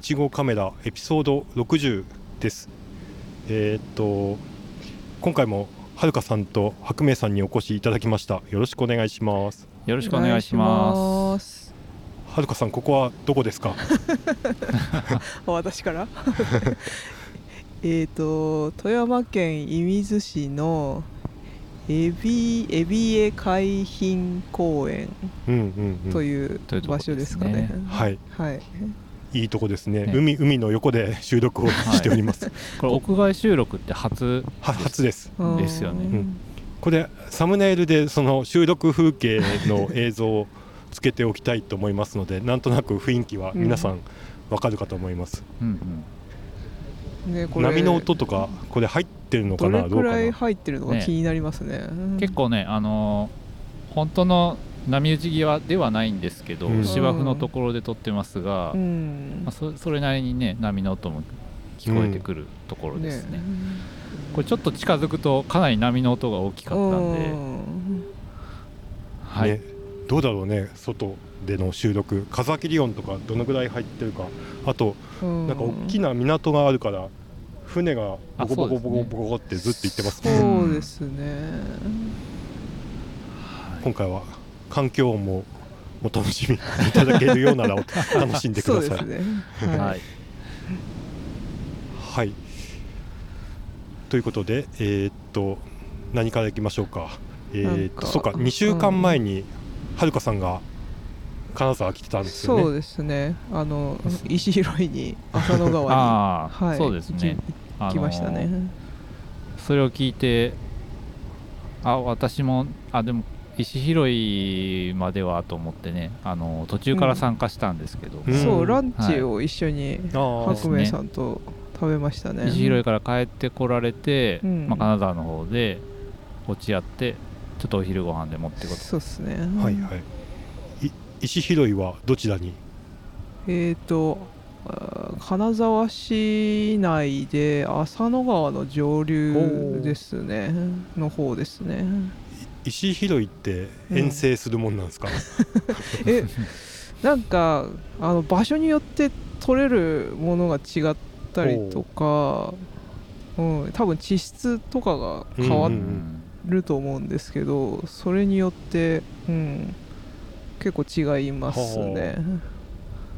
1号カメラエピソード60です。えー、っと今回もはるかさんと白明さんにお越しいただきました。よろしくお願いします。よろしくお願いします。はるかさんここはどこですか？私から？えっと富山県射水市のエビエビエ海浜公園という場所ですかね。ね。はい、はい、いいとこですね、ね、海海の横で収録をしております。はい、これ屋外収録って初初です。ですよね。うん、これサムネイルでその収録風景の映像をつけておきたいと思いますので、なんとなく雰囲気は皆さんわかるかと思います。うんうん。ね、波の音とかこれ入ってるのかな？どれくらい入ってるのか気になりますね、ね、結構ねあのー、本当の波打ち際ではないんですけど、うん、芝生のところで撮ってますが、うん、まあ、そそれなりにね波の音も聞こえてくるところですね。うん。ね、これちょっと近づくとかなり波の音が大きかったんで、はい、ね、どうだろうね外での収録。風切り音とかどのぐらい入ってるか。あと、なんか大きな港があるから船がボコボコボコボコってずっと行ってますね。そうですね。今回は環境音もお楽しみいただけるようなら楽しんでください。ね、はい、はい、ということで、えー、っと何からいきましょうか。えー、っとそうか2週間前にはるかさんが金沢来てたんですよね。そうですね。あの石拾いに浅野川にはい、そうですね。行きましたね。それを聞いて、あ私もあでも石拾いまではと思ってねあの途中から参加したんですけど、うん、そうランチを一緒に白明さんと食べましたね、石拾いから帰ってこられて、うん、まあ、金沢の方で落ち合ってちょっとお昼ご飯で持ってこそうですね。はいはい。石拾いはどちらに？えっ、ー、と金沢市内で浅野川の上流ですね。の方ですね石拾いって遠征するもんなんですか、うん、えなんかあの場所によって取れるものが違ったりとか、うん、多分地質とかが変わると思うんですけど、それによって、うん、結構違いますね。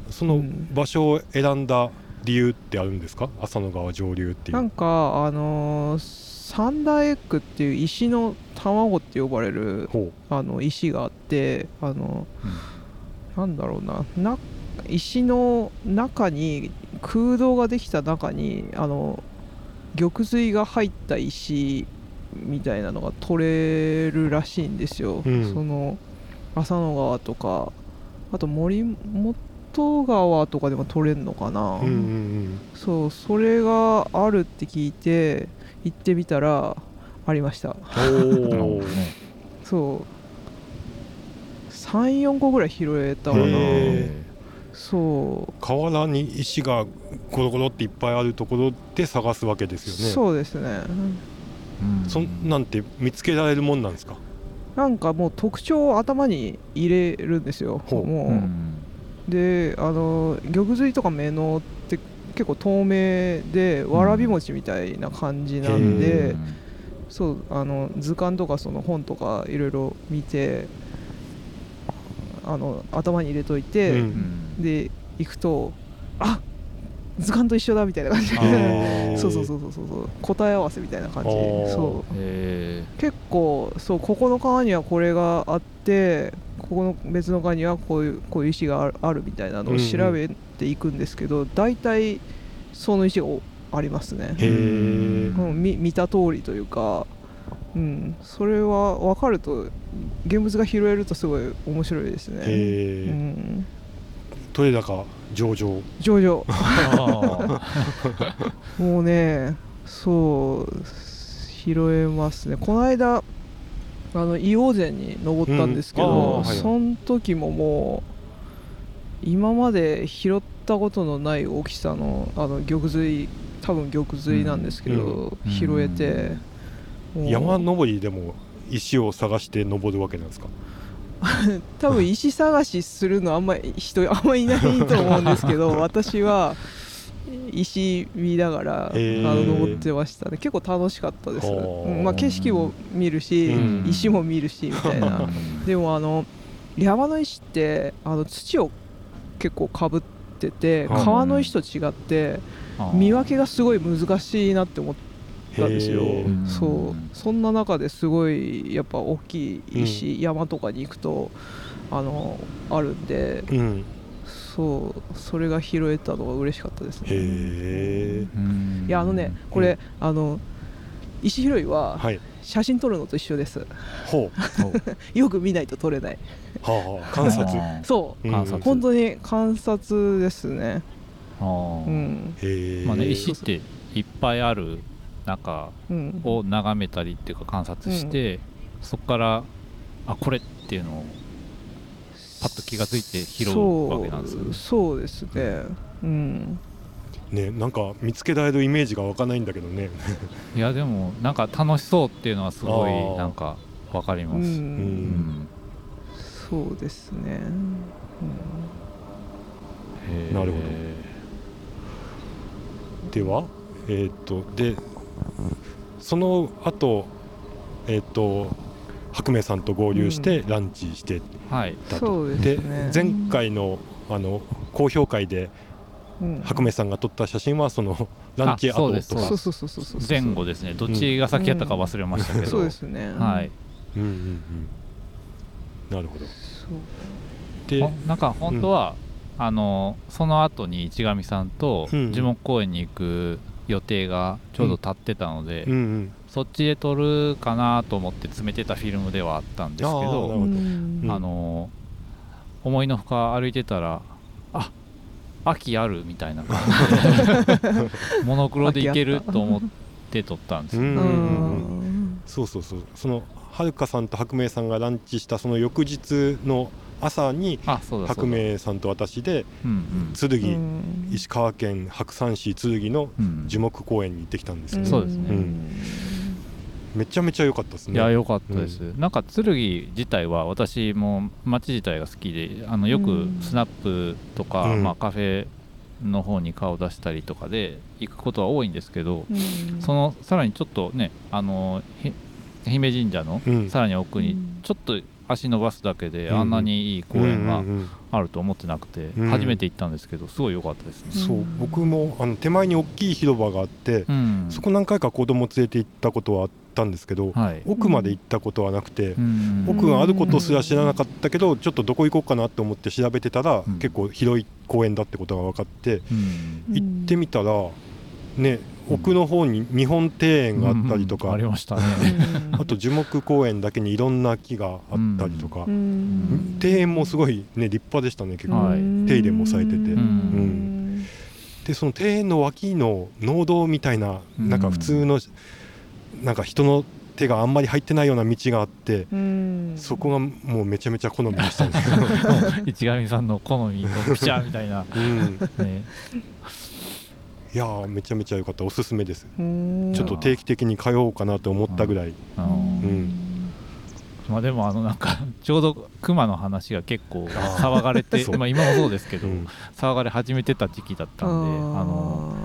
その場所を選んだ理由ってあるんですか？浅野川上流っていう。なんかあのーサンダーエッグっていう石の卵って呼ばれるあの石があってあの、うん、なんだろうな。な石の中に空洞ができた中にあの玉髄が入った石みたいなのが取れるらしいんですよ、うん、その浅野川とかあと森本川とかでも取れるのかな、うんうんうん、そうそれがあるって聞いて行ってみたらありました。そう。34個ぐらい拾えたかな。そう。河原に石がゴロゴロっていっぱいあるところで探すわけですよね。そうですね、うん、そんなんて見つけられるもんなんですか？なんかもう特徴を頭に入れるんですよ。もう、うん、であの玉髄とか目のって結構透明でわらび餅みたいな感じなんで、うん、そうあの図鑑とかその本とかいろいろ見てあの頭に入れといて、うん、で行くとあ図鑑と一緒だみたいな感じ。で そうそうそうそうそう。答え合わせみたいな感じ。そう。結構そうここの川にはこれがあってここの別の川にはこういうこういう石があるみたいなのを調べていくんですけど、うんうん、大体その石がありますね、うん、見見た通りというか、うん、それは分かると現物が拾えるとすごい面白いですね。うん、取れ高上。々上。々 もうねそう拾えますね。この間あの硫黄山に登ったんですけど、うん、その時ももう今まで拾ったことのない大きさのあの玉髄多分玉髄なんですけど、うん、拾えて、山登りでも石を探して登るわけなんですか？多分石探しするのあんまり人あんまりいないと思うんですけど 私は石見ながら、あの登ってましたね。結構楽しかったです、う。ん。まあ、景色も見るし、石も見るしみたいな。でもあの山の石ってあの土を結構かぶってて川の石と違って見分けがすごい難しいなって思ったんですよ。そう。そんな中ですごいやっぱ大きい石、うん、山とかに行くとあのあるんで、うん、そうそれが拾えたのが嬉しかったですね。へえいやあのねこれ、あの石拾いは写真撮るのと一緒です、ほう。よく見ないと撮れない。はあ、観察。そう。観察。本当に観察ですね。あ、うん、へまあね石っていっぱいある中を眺めたりっていうか観察して、うん、そこからあこれっていうのをパッと気が付いて拾うわけなんですよね。そうですね。うん。ねなんか見つけられるイメージが湧かないんだけどね。いやでもなんか楽しそうっていうのはすごいなんか分かります、うん、うん、そうですね、うん、なるほど。ではえっ、とでその後えっ、と白明さんと合流してランチしてたと、うんはい、で、ね、前回のあの高評会で白明さんが撮った写真はそのランチ後とか。前後ですね。どっちが先やったか忘れましたけど、そうですねはいうんうんうん。なるほど。でなんか本当は、うん、あのその後に市上さんと樹木公園に行く予定がちょうど立ってたので、うんうんうん、そっちで撮るかなと思って詰めてたフィルムではあったんですけどあの思いのほか歩いてたらあ秋あるみたいな。感じでモノクロでいけると思って撮ったんですよ、そうそうそう。そのはるかさんと白明さんがランチしたその翌日の朝に白明さんと私で剣石川県白山市剣の樹木公園に行ってきたんですけど、そうですね、めちゃめちゃ良かったですね。いや良かったです、うん、なんか剣自体は私も街自体が好きであのよくスナップとか、うん、まあ、カフェの方に顔出したりとかで行くことは多いんですけど、うん、そのさらにちょっとねあの姫神社のさらに奥にちょっと足伸ばすだけであんなにいい公園があると思ってなくて初めて行ったんですけどすごい良かったですね、そう。僕もあの手前に大きい広場があって、そこ何回か子供連れて行ったことはあったんですけど、はい、奥まで行ったことはなくて、奥があることすら知らなかったけどちょっとどこ行こうかなと思って調べてたら、結構広い公園だってことが分かって、行ってみたらね奥の方に日本庭園があったりとか、ありましたね。あと樹木公園だけにいろんな木があったりとか、庭園もすごいね立派でしたね結構、手入れもされてて、うん。でその庭園の脇の農道みたいななんか普通のなんか人の手があんまり入ってないような道があって、そこがもうめちゃめちゃ好みでしたね。市上さんの好みのピチャーみたいな、うん。ね、いやめちゃめちゃ良かった。おすすめです。ちょっと定期的に通おうかなと思ったぐらい、うん、まあでもあのなんか ちょうど熊の話が結構騒がれてまあ今もそうですけど、うん、騒がれ始めてた時期だったんであの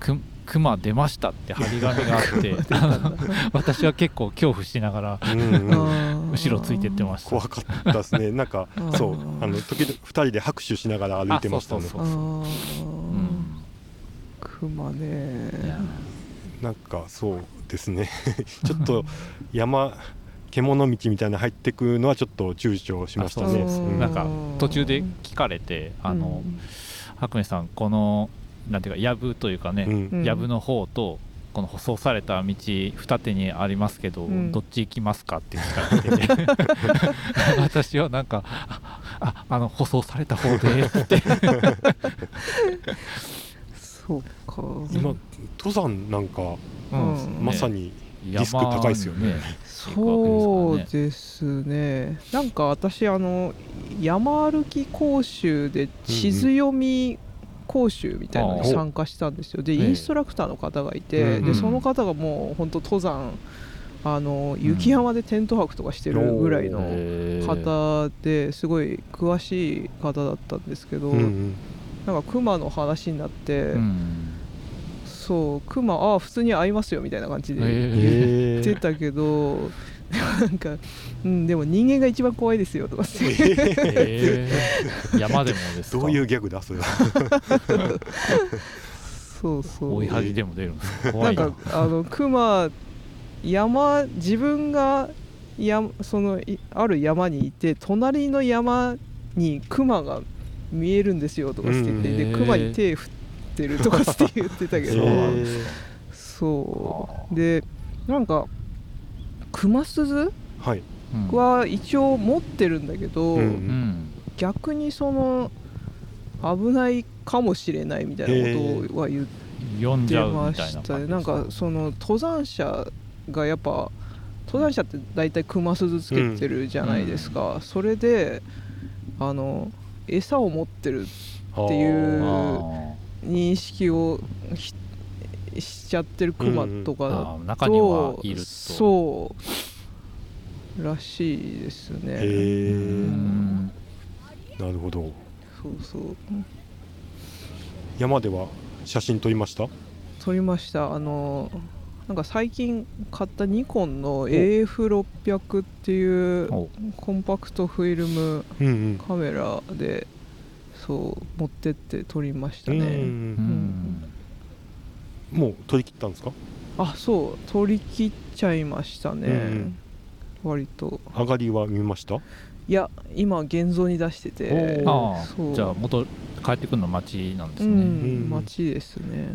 く熊出ましたって張り紙があって 私は結構恐怖しながら、うんうん、後ろついてってました。怖かったですね。なんかそう。あの時々2人で拍手しながら歩いてましたね熊ねなんかそうですね。ちょっと山獣道みたいな入ってくのはちょっと躊躇しましたね、う。ん、なんか途中で聞かれてあの、うん、白明さんこのなんていうか藪というかね、藪、うん、の方とこの舗装された道二手にありますけど、うん、どっち行きますかって聞かれてて。私はなんかああの舗装された方でって。そうか。今登山なんか、うん、まさにリスク高いですよね。そうですね。なんか私あの山歩き講習で地図読み講習みたいなのに参加したんですよ、でインストラクターの方がいて、でその方がもう本当登山あの雪山でテント泊とかしてるぐらいの方ですごい詳しい方だったんですけど、なんか熊の話になって、うん、そう熊ああ普通に会いますよみたいな感じで言ってたけど、なんか、うん、でも人間が一番怖いですよとかって、えー、山でもですどういうギャグだそれは。そうそう。追いはぎでも出るんですなんかあの熊山自分がやそのある山にいて隣の山に熊が見えるんですよとかって言って、うん、で熊に手振ってるとかって言ってたけど。そうでなんか熊鈴？は一応持ってるんだけど、うん、逆にその危ないかもしれないみたいなことは言ってましたね。なんかその登山者がやっぱ登山者って大体熊鈴つけてるじゃないですか、うん、それであの餌を持ってるっていう認識をしちゃってるクマとかだと、うん、中にはいると。そう。らしいですね。へえなるほど。そうそう。山では写真撮りました？撮りました。あのなんか最近買ったニコンの AF600 っていうコンパクトフィルムカメラでそう持ってって撮りましたね、うん、もう撮り切ったんですか？あそう撮り切っちゃいましたね、うん、割と。上がりは見ました？いや今現像に出してて。あじゃあ元帰ってくるの町なんですね、うん、町ですね。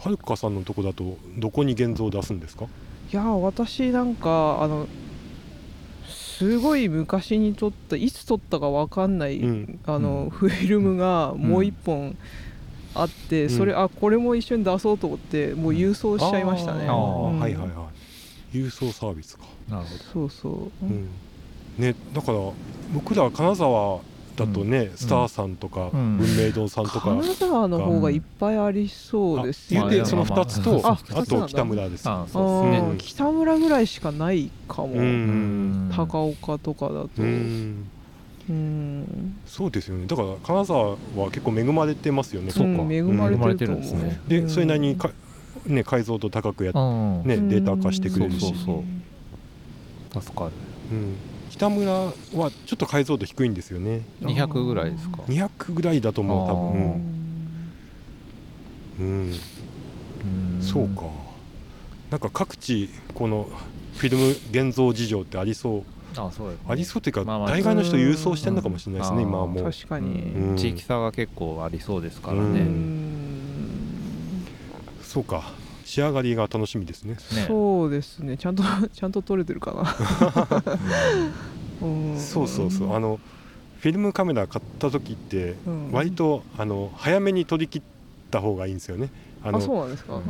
はるかさんのとこだとどこに現像を出すんですか？いや私なんかあのすごい昔に撮ったいつ撮ったか分かんない、うん、あの、うん、フィルムがもう一本あって、うん、それあこれも一緒に出そうと思ってもう郵送しちゃいましたね、はいはいはい。郵送サービスか。なるほど。そうそう、ねだから僕ら金沢だとね、スターさんとか、文明堂さんとか。金沢の方がいっぱいありそうですよねその2つとあと北村です。北村ぐらいしかないかも。高岡とかだと。うん。そうですよね。だから金沢は結構恵まれてますよね、そうか。恵まれてるんですねでそれなりにか、ね、解像度高くや、ね、データ化してくれるし。助かる、うん北村はちょっと解像度低いんですよね。200ぐらいですか。200ぐらいだと思う多分。うん、うん、そうか。なんか各地このフィルム現像事情ってありそう。あそう、ね、ありそうっていうか、まあまあ、大概の人郵送してんのかもしれないですね、今はもう。確かに、うん、地域差が結構ありそうですからね。そうか仕上がりが楽しみですね。ね。そうですね。ちゃんと ちゃんと撮れてるかな。そうそうそう。あのフィルムカメラ買った時って割と、あの早めに撮り切った方がいいんですよね。あのそうなんですか、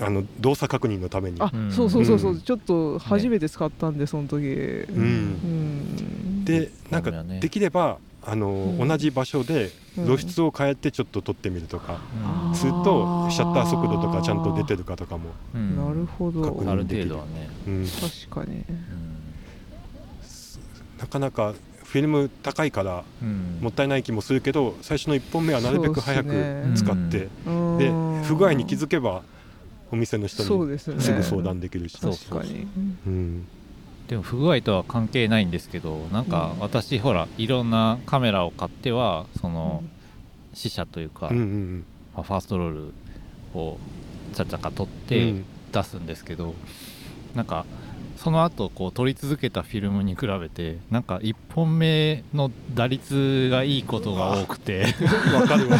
あの動作確認のために。あ、そうそうそうそう、ちょっと初めて使ったんで、その時、うん。でなんかできればあの、同じ場所で露出を変えてちょっと撮ってみるとか、するとシャッター速度とかちゃんと出てるかとかもなるほど。ある程度はね、うん、確かに、なかなかフィルム高いからもったいない気もするけど最初の1本目はなるべく早く使って、で不具合に気づけばお店の人にすぐ相談できるし、確かに、うんでも不具合とは関係ないんですけどなんか私、ほらいろんなカメラを買ってはその試写というか、まあ、ファーストロールをちゃちゃか撮って出すんですけど、なんかその後こう撮り続けたフィルムに比べてなんか1本目の打率がいいことが多くて。わかるわ。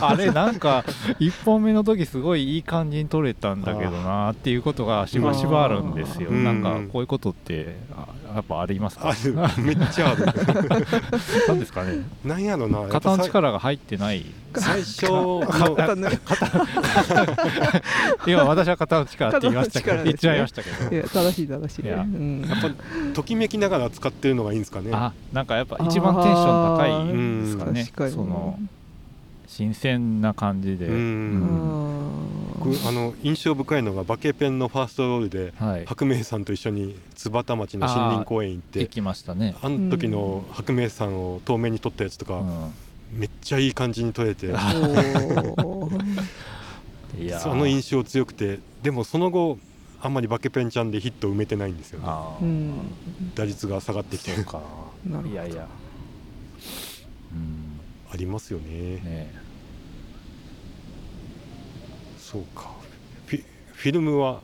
あれなんか1本目の時すごいいい感じに撮れたんだけどなっていうことがしばしばあるんですよ。なんかこういうことってやっぱありますか？めっちゃある。なんですかね。なんやろな肩の力が入ってない最初の今私は肩の力って言いましたけど、言っちゃいましたけど。いや正しい正しい、や。っぱときめきながら使ってるのがいいんですかね。あなんかやっぱ一番テンション高いですかね。その新鮮な感じで、僕あの印象深いのがバケペンのファーストロールで、はい、白明さんと一緒に津幡町の森林公園行って行きましたね。あの時の白明さんを遠目に撮ったやつとか、うん、めっちゃいい感じに撮れて。その印象強くて。でもその後あんまりバケペンちゃんでヒット埋めてないんですよ。ね打率が下がってきて。るかいやいや、うん、ありますよね。ね。そうか。フィフィルムは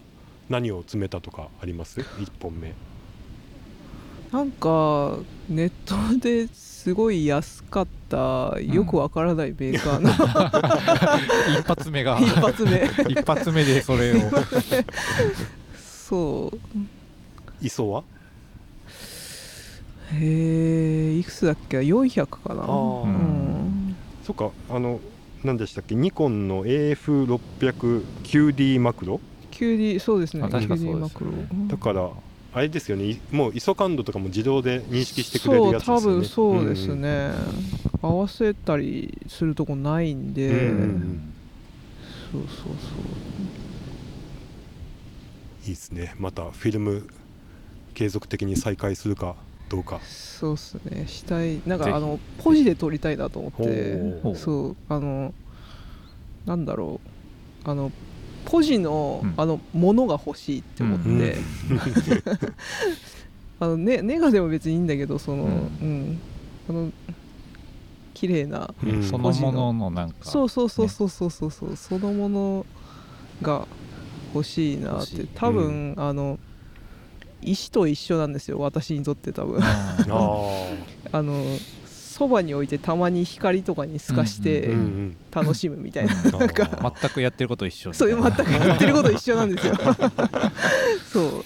何を詰めたとかあります？1本目。なんかネットですごい安かったよくわからないメーカーの、うん、一発目が。一発目。一発目でそれを。そう。磯は？へえいくつだっけ？400かな？あ、うん、そっかあの何でしたっけ？ニコンの AF600QD マクロ？QD そうですね。確かそうです。だからあれですよね。もう ISO 感度とかも自動で認識してくれるやつですよね。そう多分そうですね、うん、合わせたりするとこないんで、うんうんうん、そうそうそう。いいですね。またフィルム継続的に再開するかどうか。そうっすね。したい。なんかあのポジで撮りたいなと思って。そう。あのなんだろう。あのポジの,、あのものが欲しいって思って、うん、あのねネガでも別にいいんだけどその、うん、あの綺麗な、うん、そのもののなんか。そうそうそうそうそうそう。そう、ね、そのものが欲しいなって。多分、あの石と一緒なんですよ。私にとって多分。あ のそばに置いてたまに光とかに透かして楽しむみたいな。全くやってること一緒そう全くやってること一緒なんですよ。そう。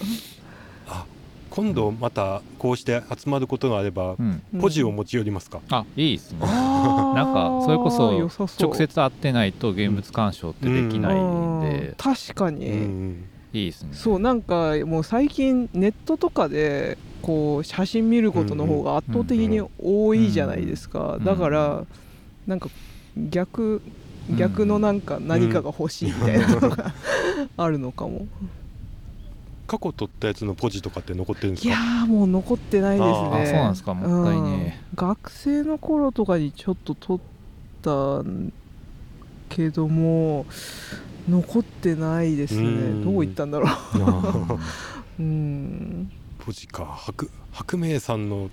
あ今度またこうして集まることがあれば、うん、ポジを持ち寄りますか、あいいですね。なんかそれこそ直接会ってないと現物鑑賞ってできないんで、確かに、うんいいですね。そうなんかもう最近ネットとかでこう写真見ることの方が圧倒的に多いじゃないですか、だからなんか逆逆のなんか何かが欲しいみたいなのが あるのかも。過去撮ったやつのポジとかって残ってるんですか？いやもう残ってないですね。あそうなんですか。もったいね、うん、学生の頃とかにちょっと撮ったけども残ってないですね。どういったんだろう。うん。ポジか。白白明さんの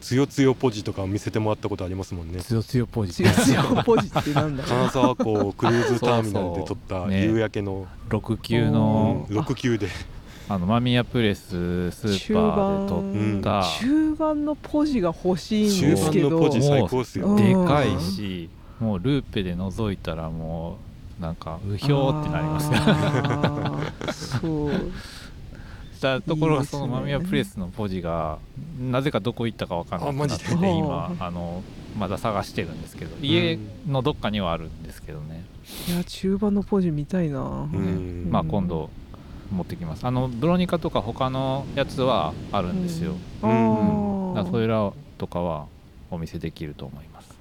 つよつよポジとか見せてもらったことありますもんね。つよつよポジ。つよつよポジってなんだ。金沢港クルーズターミナルで撮った夕焼けの。6級の。6級で。あの間宮プレススーパーで撮った。中盤。のポジが欲しいんですけど。中盤のポジ最高っすよ。でかいしもうルーペで覗いたらもうなんかうひょーってなりますねそう。したところがその間宮プレスのポジがなぜかどこ行ったか分かんなくなって今あのまだ探してるんですけど家のどっかにはあるんですけどね。いや中盤のポジ見たいな、ね、まあ今度持ってきます。あのブロニカとか他のやつはあるんですよ、うん、うん、それらとかはお見せできると思います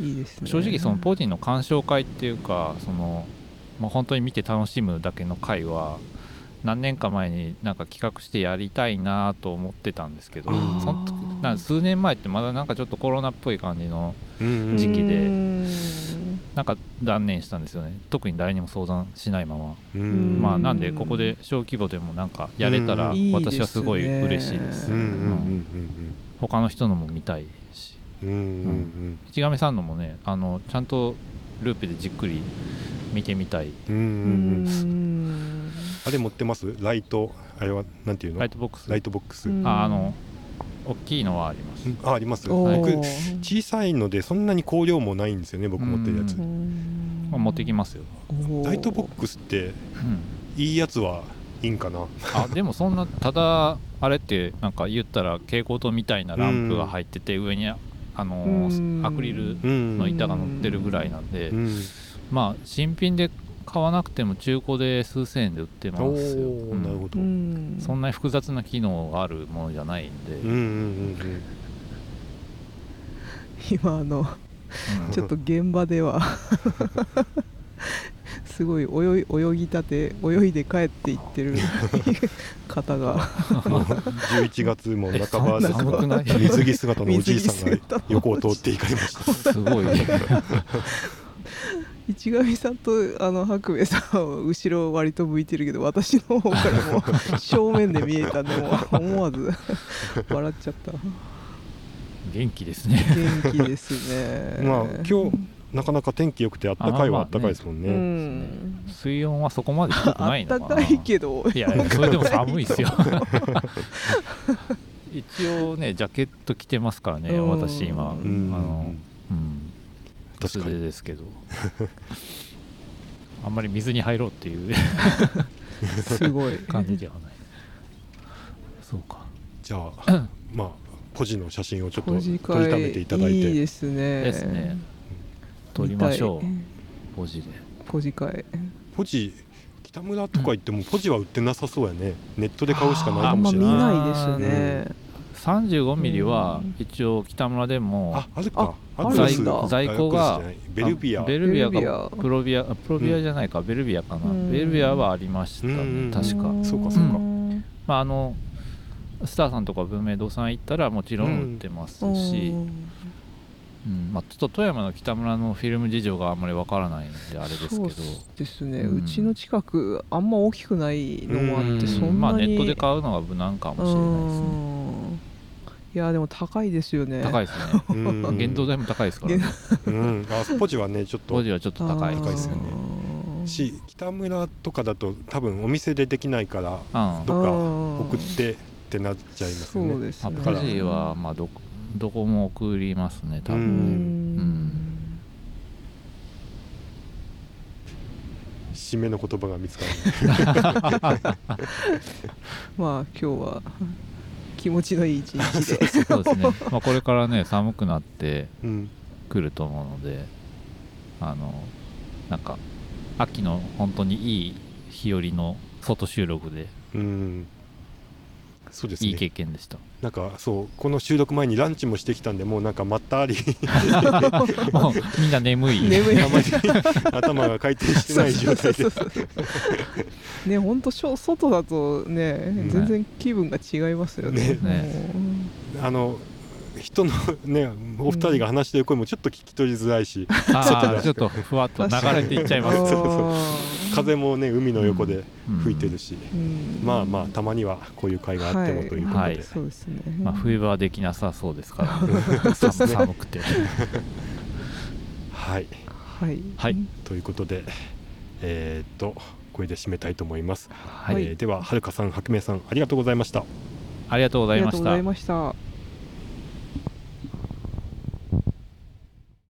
いいですね。正直そのポジの鑑賞会っていうかその、まあ、本当に見て楽しむだけの会は何年か前になんか企画してやりたいなと思ってたんですけどそのな数年前ってまだなんかちょっとコロナっぽい感じの時期でなんか断念したんですよね。特に誰にも相談しないまま。まあなんでここで小規模でもなんかやれたら私はすごい嬉しいです。他の人のも見たいうん市亀さんのもねあのちゃんとループでじっくり見てみたい。あれ持ってます？ライト？あれはなんていうの？ライトボックス。ライトボックス。ああの大きいのはあります。ああります？僕小さいのでそんなに光量もないんですよね僕持ってるやつ。持ってきますよ。ライトボックスって、いいやつはいいんかな？あでもそんなただあれってなんか言ったら蛍光灯みたいなランプが入ってて上にあのアクリルの板が乗ってるぐらいなんで、まあ新品で買わなくても中古で数千円で売ってますよ、うん、なるほど。そんなに複雑な機能があるものじゃないんで、うんうんうんうん、今あの、ちょっと現場ではすごい泳い泳ぎたて泳いで帰っていってる 方が。11月も半ばで水着姿のおじいさんが横を通っていかれました。すごい 市上さんとあの白兵衛さんは後ろ割と向いてるけど私の方からも正面で見えたんでも思わず笑っちゃった。元気ですね。元気ですね。まあ今日なかなか天気良くてあったかいはあったかいですもんね、ね。うん、水温はそこまで低くないのかな。あったかいけど。いやそれでも寒いですよ。一応ねジャケット着てますからね、私今、うん、あのうん。薄手ですけど。あんまり水に入ろうっていう。すごい。感じではない。そうか。じゃあまあポジの写真をちょっと撮りためていただいて。いいですね。ですね撮りましょう。ポジで。ポジ会ポジ北村とか行ってもポジは売ってなさそうやね、ネットで買うしかないかもしれない。あんま見ないですね、35ミリは一応北村でもああるか。在在庫がベルビア。ベルビアかプロビアプロビアじゃないか、ベルビアかな、ベルビアはありましたね、確か。そうかそうか、まああのスターさんとか文明堂さん行ったらもちろん売ってますし、うん。まあ、ちょっと富山の北村のフィルム事情があんまりわからないんであれですけど。ですね、うん、ちの近くあんま大きくないのもあってそんなに、まあ、ネットで買うのが無難かもしれないですね。いやでも高いですよね。高いですね。原動代も高いですからね。うん。あポジはねちょっとポジはちょっと高い。高いですよね。し北村とかだと多分お店でできないからどっか送ってってなっちゃいますね。そうですね。ポジはまあどどこも送りますね多分。ねうん。締めの言葉が見つかる まあ今日は気持ちのいい一日で。そうですね、まあ、これからね寒くなってくると思うので、うん、あのなんか秋の本当にいい日和の外収録で、うん、そうですね、いい経験でした。なんかそうこの収録前にランチもしてきたんでもうなんかまったり。みんな眠い。眠い頭が回転してない状態で。ね本当外だとね全然気分が違いますよね。ね。あの人のねお二人が話してる声もちょっと聞き取りづらいし、ちょっとふわっと流れていっちゃいます。そうそう風もね海の横で吹いてるし、まあまあたまにはこういう会があってもということで、はい。はまあ、冬場はできなさそうですから。寒くて。はい、はい、はい、ということでえー、っとこれで締めたいと思います、はい、えー、でははるかさん白明さんありがとうございました。ありがとうございました